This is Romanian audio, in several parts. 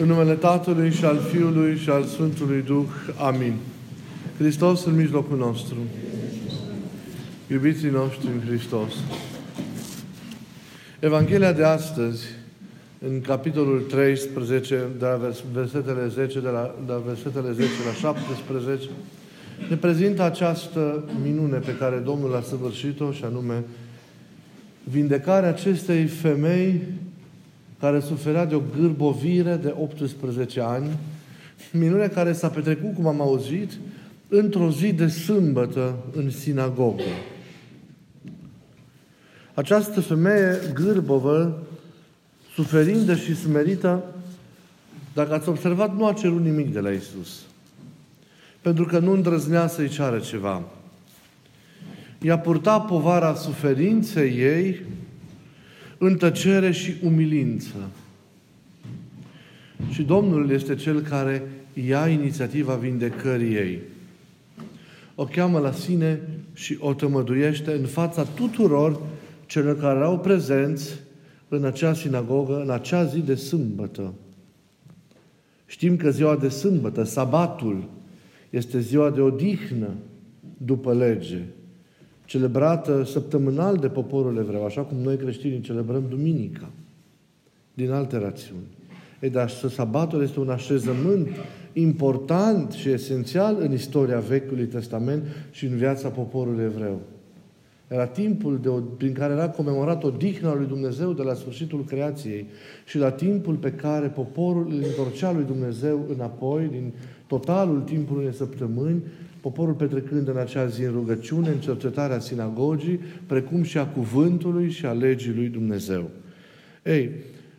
În numele Tatălui și al Fiului și al Sfântului Duh. Amin. Hristos în mijlocul nostru. Iubiții noștri în Hristos. Evanghelia de astăzi, în capitolul 13, de la versetele 10, de la, de la versetele 10 la 17, ne prezintă această minune pe care Domnul a săvârșit-o și anume vindecarea acestei femei care suferea de o gârbovire de 18 ani, minune care s-a petrecut, cum am auzit, într-o zi de sâmbătă în sinagogă. Această femeie gârbovă, suferindă și smerită, dacă ați observat, nu a cerut nimic de la Isus. Pentru că nu îndrăznea să-i ceară ceva. I-a purtat povara suferinței ei în tăcere și umilință. Și Domnul este Cel care ia inițiativa vindecării ei. O cheamă la sine și o tămăduiește în fața tuturor celor care erau prezenți în acea sinagogă, în acea zi de sâmbătă. Știm că ziua de sâmbătă, sabatul, este ziua de odihnă după lege celebrată săptămânal de poporul evreu, așa cum noi creștinii celebrăm Duminica, din alte rațiuni. E, dar sabatul este un așezământ important și esențial în istoria Vechiului Testament și în viața poporului evreu. Era timpul de o, prin care era comemorat odihna lui Dumnezeu de la sfârșitul creației și la timpul pe care poporul îl întorcea lui Dumnezeu înapoi, din totalul timpului unei săptămâni, poporul petrecând în acea zi în rugăciune, în cercetarea sinagogii, precum și a cuvântului și a legii lui Dumnezeu. Ei,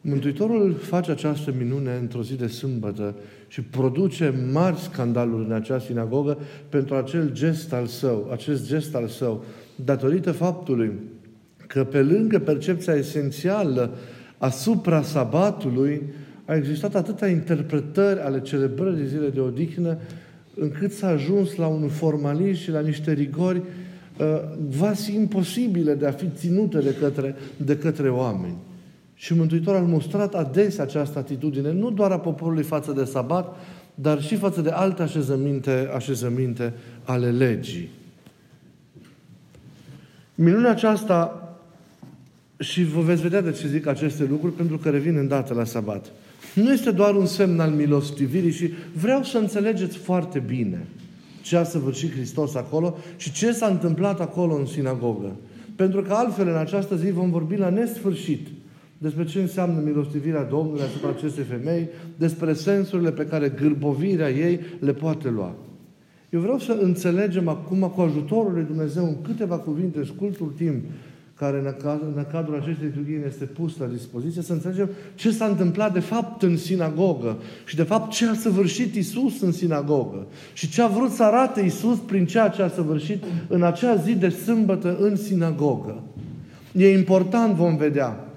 Mântuitorul face această minune într-o zi de sâmbătă și produce mari scandaluri în acea sinagogă pentru acel gest al său, acest gest al său, datorită faptului că pe lângă percepția esențială asupra sabatului, a existat atâtea interpretări ale celebrării zilei de odihnă încât s-a ajuns la un formalism și la niște rigori uh, vasi imposibile de a fi ținute de către, de către oameni. Și Mântuitorul a mostrat adesea această atitudine, nu doar a poporului față de sabat, dar și față de alte așezăminte, așezăminte ale legii. Minunea aceasta, și vă veți vedea de ce zic aceste lucruri, pentru că revin îndată la sabat nu este doar un semn al milostivirii și vreau să înțelegeți foarte bine ce a săvârșit Hristos acolo și ce s-a întâmplat acolo în sinagogă. Pentru că altfel în această zi vom vorbi la nesfârșit despre ce înseamnă milostivirea Domnului asupra acestei femei, despre sensurile pe care gârbovirea ei le poate lua. Eu vreau să înțelegem acum, cu ajutorul lui Dumnezeu, în câteva cuvinte, scurtul timp, care în cadrul acestei liturghii ne este pus la dispoziție, să înțelegem ce s-a întâmplat de fapt în sinagogă și de fapt ce a săvârșit Isus în sinagogă și ce a vrut să arate Isus prin ceea ce a săvârșit în acea zi de sâmbătă în sinagogă. E important, vom vedea,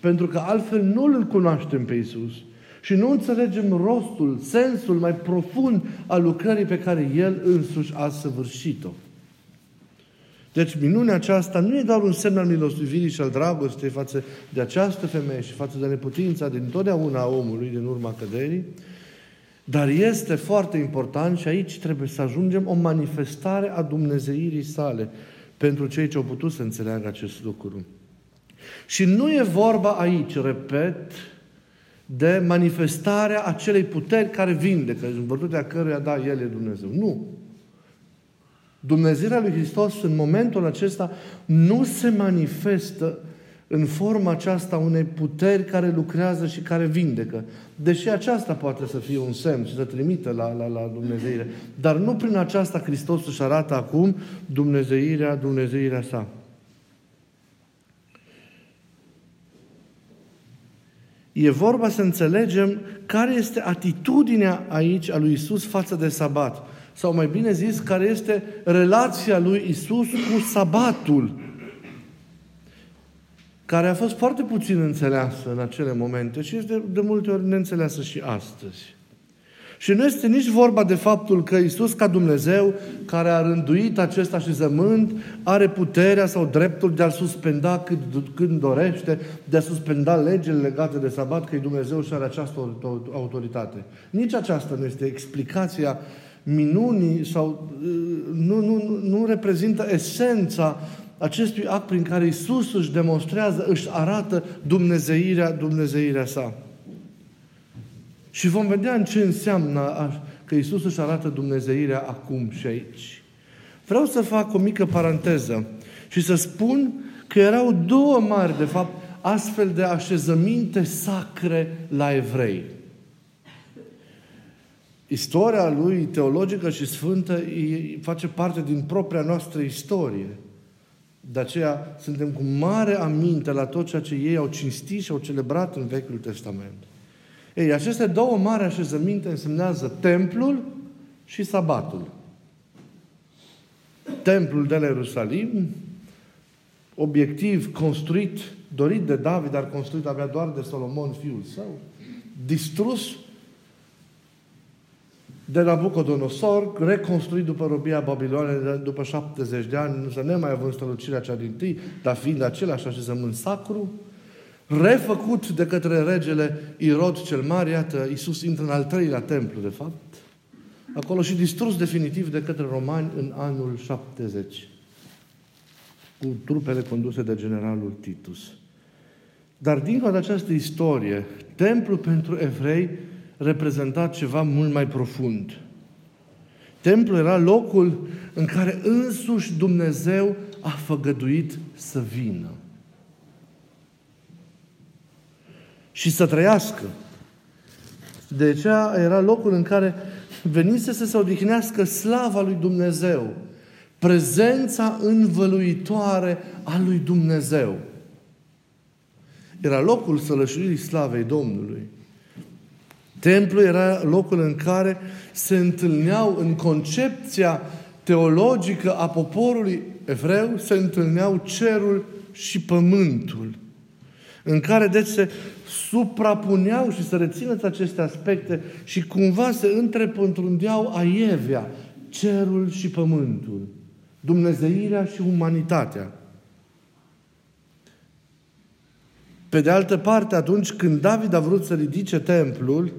pentru că altfel nu îl cunoaștem pe Isus și nu înțelegem rostul, sensul mai profund al lucrării pe care El însuși a săvârșit-o. Deci minunea aceasta nu e doar un semn al milostivirii și al dragostei față de această femeie și față de neputința din totdeauna a omului din urma căderii, dar este foarte important și aici trebuie să ajungem o manifestare a Dumnezeirii sale pentru cei ce au putut să înțeleagă acest lucru. Și nu e vorba aici, repet, de manifestarea acelei puteri care vindecă, în virtutea căruia, da, El e Dumnezeu. Nu. Dumnezeirea lui Hristos în momentul acesta nu se manifestă în forma aceasta unei puteri care lucrează și care vindecă. Deși aceasta poate să fie un semn și să trimită la, la, la Dumnezeire. Dar nu prin aceasta Hristos își arată acum Dumnezeirea, Dumnezeirea sa. E vorba să înțelegem care este atitudinea aici a lui Isus față de sabat sau mai bine zis, care este relația lui Isus cu sabatul, care a fost foarte puțin înțeleasă în acele momente și este de multe ori neînțeleasă și astăzi. Și nu este nici vorba de faptul că Isus ca Dumnezeu, care a rânduit acest așezământ, are puterea sau dreptul de a suspenda cât, când dorește, de a suspenda legile legate de sabat, că e Dumnezeu și are această autoritate. Nici aceasta nu este explicația minunii sau nu, nu, nu reprezintă esența acestui act prin care Isus își demonstrează, își arată dumnezeirea, dumnezeirea sa. Și vom vedea în ce înseamnă că Isus își arată dumnezeirea acum și aici. Vreau să fac o mică paranteză și să spun că erau două mari, de fapt, astfel de așezăminte sacre la evrei. Istoria lui teologică și sfântă face parte din propria noastră istorie. De aceea suntem cu mare aminte la tot ceea ce ei au cinstit și au celebrat în Vechiul Testament. Ei, aceste două mari așezăminte însemnează templul și sabatul. Templul de la Ierusalim, obiectiv construit, dorit de David, dar construit abia doar de Solomon, fiul său, distrus de la Bucodonosor, reconstruit după robia Babilonului după 70 de ani, nu să ne mai având strălucirea cea din tâi, dar fiind același așezământ sacru, refăcut de către regele Irod cel Mare, iată, Iisus intră în al treilea templu, de fapt, acolo și distrus definitiv de către romani în anul 70, cu trupele conduse de generalul Titus. Dar dincolo de această istorie, templul pentru evrei reprezenta ceva mult mai profund. Templul era locul în care însuși Dumnezeu a făgăduit să vină. și să trăiască. De aceea era locul în care venise să se odihnească slava lui Dumnezeu, prezența învăluitoare a lui Dumnezeu. Era locul sălășuirii slavei Domnului. Templul era locul în care se întâlneau în concepția teologică a poporului evreu, se întâlneau cerul și pământul. În care, deci, se suprapuneau și să rețineți aceste aspecte și cumva se întrepătrundeau aievea, cerul și pământul, Dumnezeirea și umanitatea. Pe de altă parte, atunci când David a vrut să ridice templul,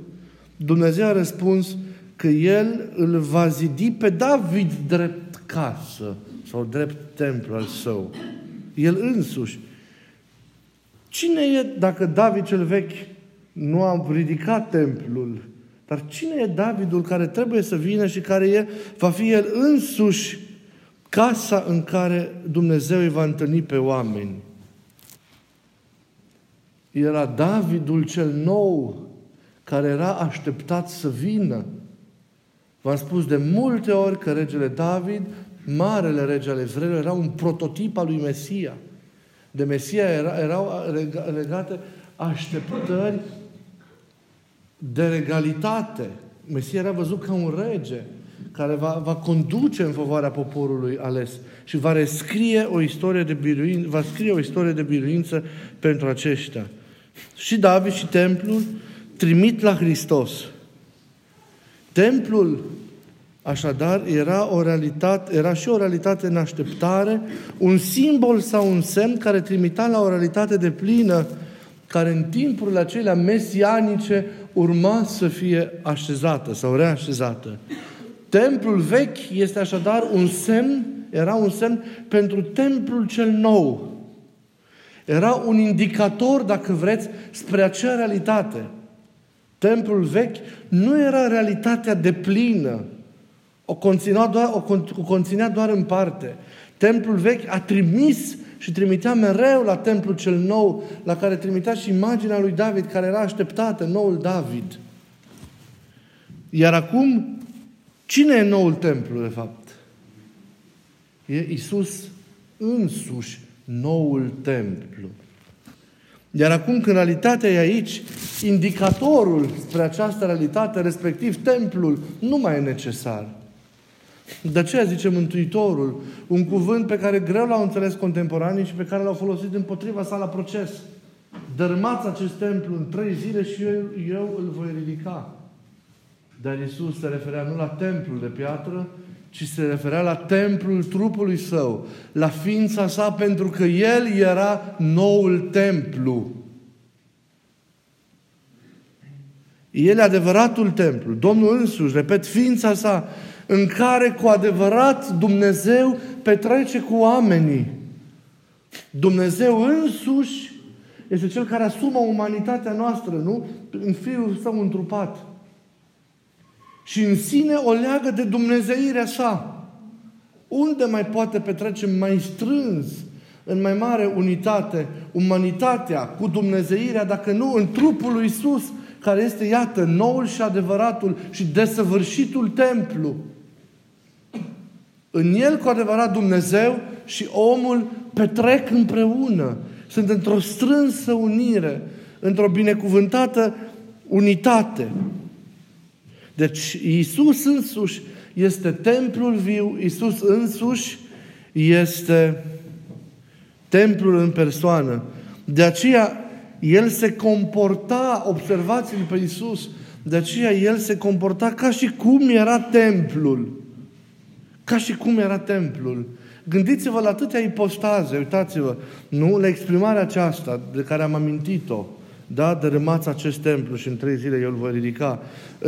Dumnezeu a răspuns că el îl va zidi pe David drept casă sau drept templu al său. El însuși. Cine e, dacă David cel vechi nu a ridicat templul, dar cine e Davidul care trebuie să vină și care e, va fi el însuși casa în care Dumnezeu îi va întâlni pe oameni? Era Davidul cel nou care era așteptat să vină. V-am spus de multe ori că regele David, marele rege al evreilor, era un prototip al lui Mesia de Mesia era, erau legate așteptări de regalitate. Mesia era văzut ca un rege care va, va conduce în favoarea poporului ales și va rescrie o istorie de biruință, va scrie o istorie de biruință pentru aceștia. Și David și templul trimit la Hristos. Templul Așadar, era, o realitate, era și o realitate în așteptare, un simbol sau un semn care trimita la o realitate de plină, care în timpurile acelea mesianice urma să fie așezată sau reașezată. Templul vechi este așadar un semn, era un semn pentru templul cel nou. Era un indicator, dacă vreți, spre acea realitate. Templul vechi nu era realitatea de plină, o conținea doar, o, o conținea doar în parte. Templul vechi a trimis și trimitea mereu la templul cel nou, la care trimitea și imaginea lui David, care era așteptată, noul David. Iar acum, cine e noul templu, de fapt? E Isus însuși, noul templu. Iar acum, când realitatea e aici, indicatorul spre această realitate, respectiv templul, nu mai e necesar. De aceea zice Mântuitorul, un cuvânt pe care greu l-au înțeles contemporanii și pe care l-au folosit împotriva sa la proces. Dărâmați acest templu în trei zile și eu, eu îl voi ridica. Dar Isus se referea nu la templul de piatră, ci se referea la templul trupului său, la ființa sa, pentru că El era noul templu. El e adevăratul templu. Domnul însuși, repet, ființa sa, în care cu adevărat Dumnezeu petrece cu oamenii. Dumnezeu însuși este Cel care asumă umanitatea noastră, nu? În Fiul Său întrupat. Și în sine o leagă de Dumnezeirea sa. Unde mai poate petrece mai strâns, în mai mare unitate, umanitatea cu Dumnezeirea, dacă nu în trupul lui Isus, care este, iată, noul și adevăratul și desăvârșitul templu. În el cu adevărat Dumnezeu și omul petrec împreună. Sunt într-o strânsă unire, într-o binecuvântată unitate. Deci Iisus însuși este templul viu, Iisus însuși este templul în persoană. De aceea el se comporta, observați-l pe Iisus, de aceea el se comporta ca și cum era templul. Ca și cum era templul. Gândiți-vă la atâtea ipostaze, uitați-vă, nu? La exprimarea aceasta de care am amintit-o. Da? Dărâmați acest templu și în trei zile eu îl voi ridica.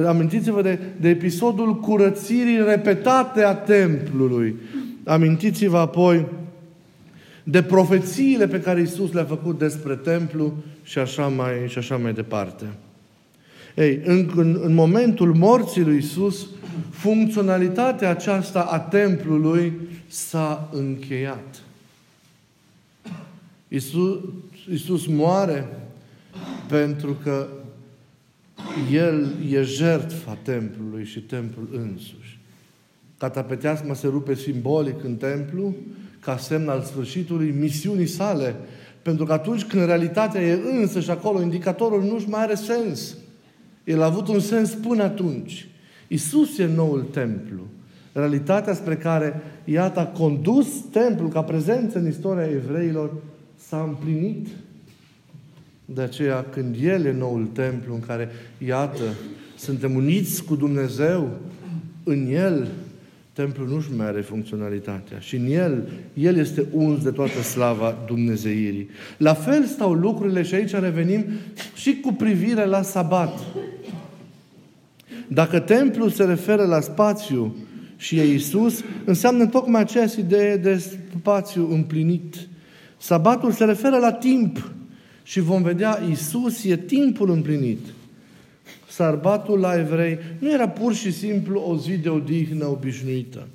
Amintiți-vă de, de episodul curățirii repetate a templului. Amintiți-vă apoi de profețiile pe care Isus le-a făcut despre templu și așa mai, și așa mai departe. Ei, în, în, în momentul morții lui Isus, funcționalitatea aceasta a templului s-a încheiat. Isus, Isus moare pentru că El e jertfa templului și templul însuși. Catapeteasma se rupe simbolic în templu ca semn al sfârșitului misiunii sale. Pentru că atunci când realitatea e însă și acolo, indicatorul nu-și mai are sens. El a avut un sens până atunci. Isus e noul templu. Realitatea spre care, iată, a condus templul ca prezență în istoria evreilor s-a împlinit. De aceea, când El e noul templu în care, iată, suntem uniți cu Dumnezeu, în El templul nu-și mai are funcționalitatea. Și în el, el este uns de toată slava Dumnezeirii. La fel stau lucrurile și aici revenim și cu privire la sabat. Dacă templul se referă la spațiu și e Isus, înseamnă tocmai aceeași idee de spațiu împlinit. Sabatul se referă la timp și vom vedea Isus e timpul împlinit. Sarbatul la evrei nu era pur și simplu o zi de odihnă obișnuită.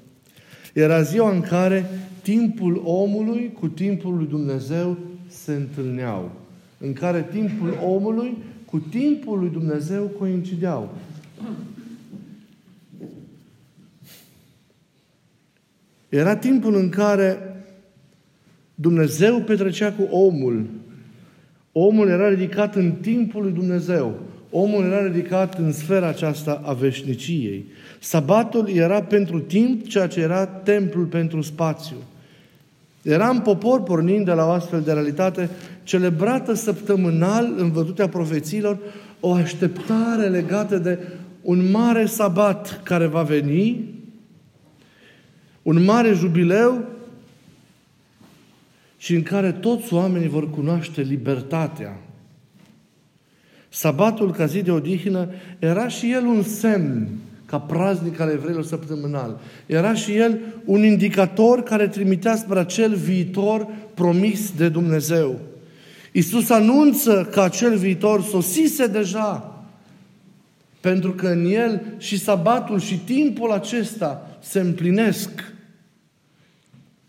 Era ziua în care timpul omului cu timpul lui Dumnezeu se întâlneau. În care timpul omului cu timpul lui Dumnezeu coincideau. Era timpul în care Dumnezeu petrecea cu omul. Omul era ridicat în timpul lui Dumnezeu. Omul era ridicat în sfera aceasta a veșniciei. Sabatul era pentru timp ceea ce era templul pentru spațiu. Era în popor, pornind de la o astfel de realitate, celebrată săptămânal în vădutea profețiilor, o așteptare legată de un mare sabat care va veni, un mare jubileu și în care toți oamenii vor cunoaște libertatea Sabatul ca zi de odihnă era și el un semn ca praznic al evreilor săptămânal. Era și el un indicator care trimitea spre acel viitor promis de Dumnezeu. Iisus anunță că acel viitor sosise deja, pentru că în el și sabatul și timpul acesta se împlinesc.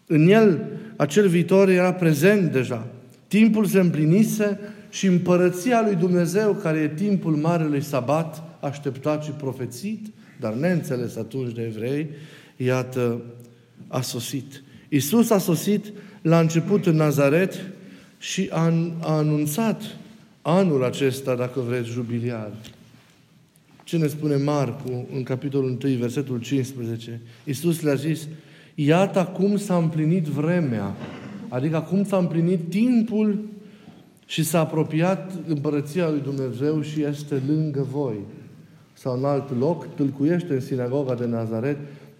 În el acel viitor era prezent deja. Timpul se împlinise și împărăția lui Dumnezeu, care e timpul Marelui Sabat, așteptat și profețit, dar neînțeles atunci de evrei, iată, a sosit. Isus a sosit la început în Nazaret și a, a anunțat anul acesta, dacă vreți, jubiliar. Ce ne spune Marcu în capitolul 1, versetul 15? Iisus le-a zis, iată acum s-a împlinit vremea, adică acum s-a împlinit timpul și s-a apropiat împărăția lui Dumnezeu și este lângă voi. sau în alt loc, tâlcuiește în sinagoga de Nazaret,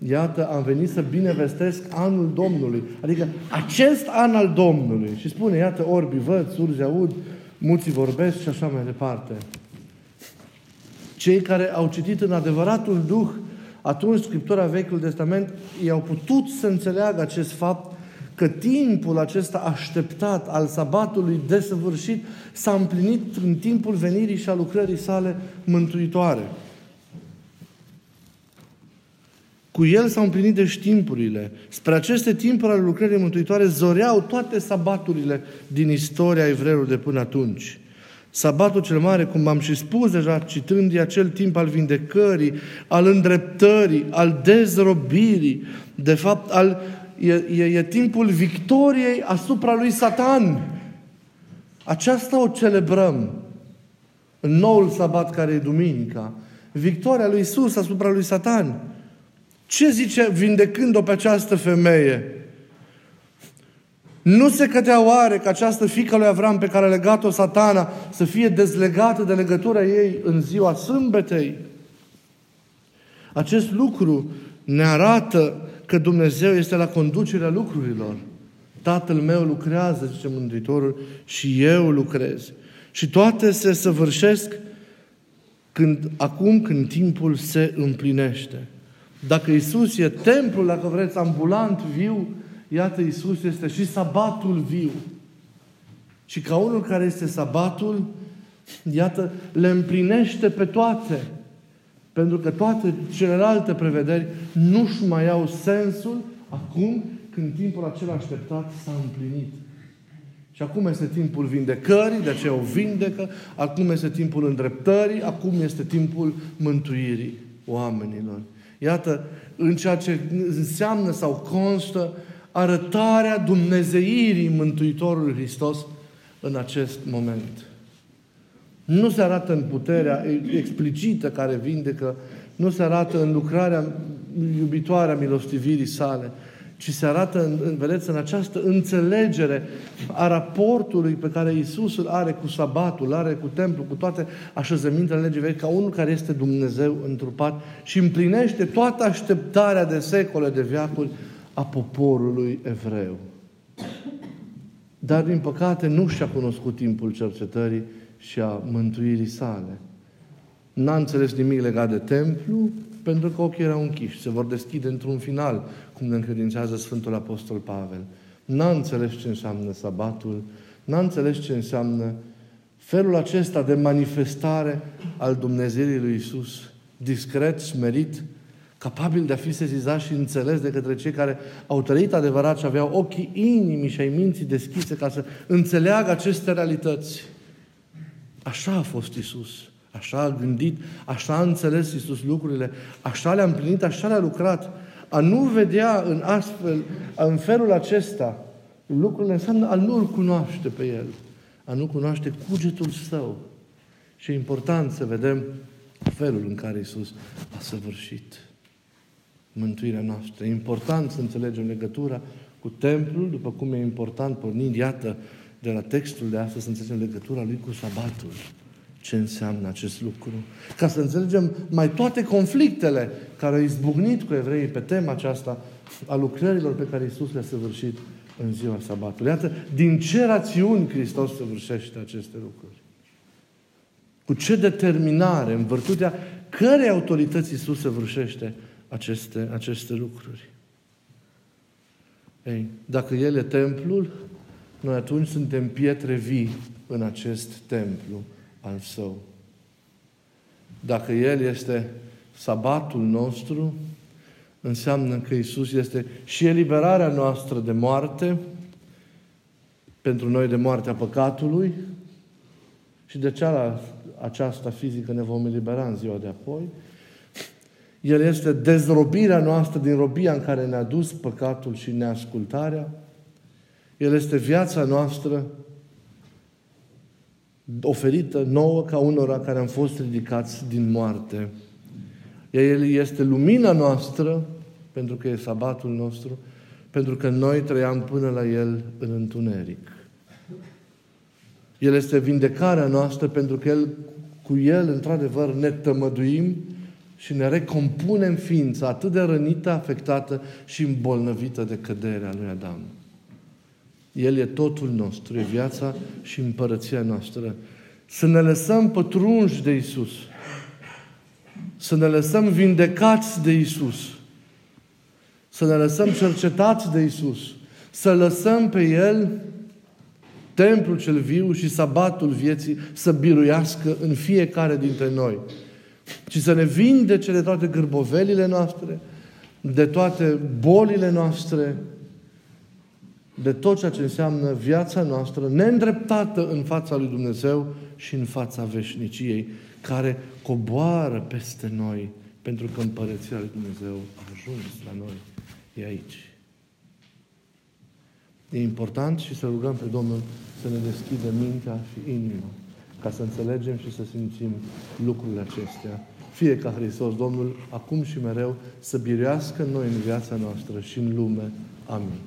iată, am venit să binevestesc anul Domnului. Adică acest an al Domnului. Și spune, iată, orbi văd, surzi aud, muții vorbesc și așa mai departe. Cei care au citit în adevăratul Duh atunci Scriptura Vechiul Testament i-au putut să înțeleagă acest fapt că timpul acesta așteptat al sabatului desăvârșit s-a împlinit în timpul venirii și a lucrării sale mântuitoare. Cu el s-au împlinit deci timpurile. Spre aceste timpuri ale lucrării mântuitoare zoreau toate sabaturile din istoria evreilor de până atunci. Sabatul cel mare, cum am și spus deja, citând e acel timp al vindecării, al îndreptării, al dezrobirii, de fapt, al, e, e, e timpul victoriei asupra lui Satan. Aceasta o celebrăm în noul sabat care e duminica. Victoria lui Isus asupra lui Satan. Ce zice vindecând-o pe această femeie? Nu se cădea oare că această fică lui Avram pe care a legat-o satana să fie dezlegată de legătura ei în ziua sâmbetei? Acest lucru ne arată că Dumnezeu este la conducerea lucrurilor. Tatăl meu lucrează, zice Mântuitorul, și eu lucrez. Și toate se săvârșesc când, acum când timpul se împlinește. Dacă Isus e templul, dacă vreți, ambulant, viu, iată, Isus este și sabatul viu. Și ca unul care este sabatul, iată, le împlinește pe toate. Pentru că toate celelalte prevederi nu-și mai au sensul acum când timpul acela așteptat s-a împlinit. Și acum este timpul vindecării, de aceea o vindecă, acum este timpul îndreptării, acum este timpul mântuirii oamenilor. Iată, în ceea ce înseamnă sau constă arătarea Dumnezeirii Mântuitorului Hristos în acest moment. Nu se arată în puterea explicită care vindecă, nu se arată în lucrarea iubitoare a milostivirii sale, ci se arată, în, vedeți, în această înțelegere a raportului pe care Isus îl are cu sabatul, îl are cu templu, cu toate așezămintele legii vechi, ca unul care este Dumnezeu întrupat și împlinește toată așteptarea de secole, de viacuri a poporului evreu. Dar, din păcate, nu și-a cunoscut timpul cercetării și a mântuirii sale. N-a înțeles nimic legat de templu, pentru că ochii erau închiși. Se vor deschide într-un final, cum ne încredințează Sfântul Apostol Pavel. N-a înțeles ce înseamnă sabatul, n-a înțeles ce înseamnă felul acesta de manifestare al Dumnezeirii lui Isus, discret, smerit, capabil de a fi sezizat și înțeles de către cei care au trăit adevărat și aveau ochii inimii și ai minții deschise ca să înțeleagă aceste realități. Așa a fost Isus. Așa a gândit, așa a înțeles Iisus lucrurile, așa le-a împlinit, așa le-a lucrat. A nu vedea în astfel, în felul acesta, lucrurile înseamnă a nu-L cunoaște pe El, a nu cunoaște cugetul Său. Și e important să vedem felul în care Iisus a săvârșit mântuirea noastră. E important să înțelegem legătura cu templul, după cum e important, pornind, iată, de la textul de astăzi, să înțelegem legătura lui cu sabatul ce înseamnă acest lucru. Ca să înțelegem mai toate conflictele care au izbucnit cu evreii pe tema aceasta a lucrărilor pe care Isus le-a săvârșit în ziua sabatului. Iată, din ce rațiuni Hristos săvârșește aceste lucruri. Cu ce determinare, în vârtutea cărei autorități Isus săvârșește aceste, aceste lucruri. Ei, dacă El e templul, noi atunci suntem pietre vii în acest templu al său. Dacă El este sabatul nostru, înseamnă că Isus este și eliberarea noastră de moarte, pentru noi de moartea păcatului, și de cealaltă, aceasta fizică ne vom elibera în ziua de apoi. El este dezrobirea noastră din robia în care ne-a dus păcatul și neascultarea. El este viața noastră oferită nouă ca unora care am fost ridicați din moarte. El este lumina noastră, pentru că e sabatul nostru, pentru că noi trăiam până la El în întuneric. El este vindecarea noastră pentru că El, cu El, într-adevăr, ne tămăduim și ne recompunem ființa atât de rănită, afectată și îmbolnăvită de căderea lui Adam. El e totul nostru, e viața și împărăția noastră. Să ne lăsăm pătrunși de Isus. Să ne lăsăm vindecați de Isus. Să ne lăsăm cercetați de Isus. Să lăsăm pe El templul cel viu și sabatul vieții să biruiască în fiecare dintre noi. Și să ne vindece de toate gârbovelile noastre, de toate bolile noastre, de tot ceea ce înseamnă viața noastră neîndreptată în fața lui Dumnezeu și în fața veșniciei, care coboară peste noi, pentru că împărăția lui Dumnezeu a ajuns la noi. E aici. E important și să rugăm pe Domnul să ne deschidă mintea și inima ca să înțelegem și să simțim lucrurile acestea. Fie ca Hristos, Domnul, acum și mereu, să birească noi în viața noastră și în lume. Amin.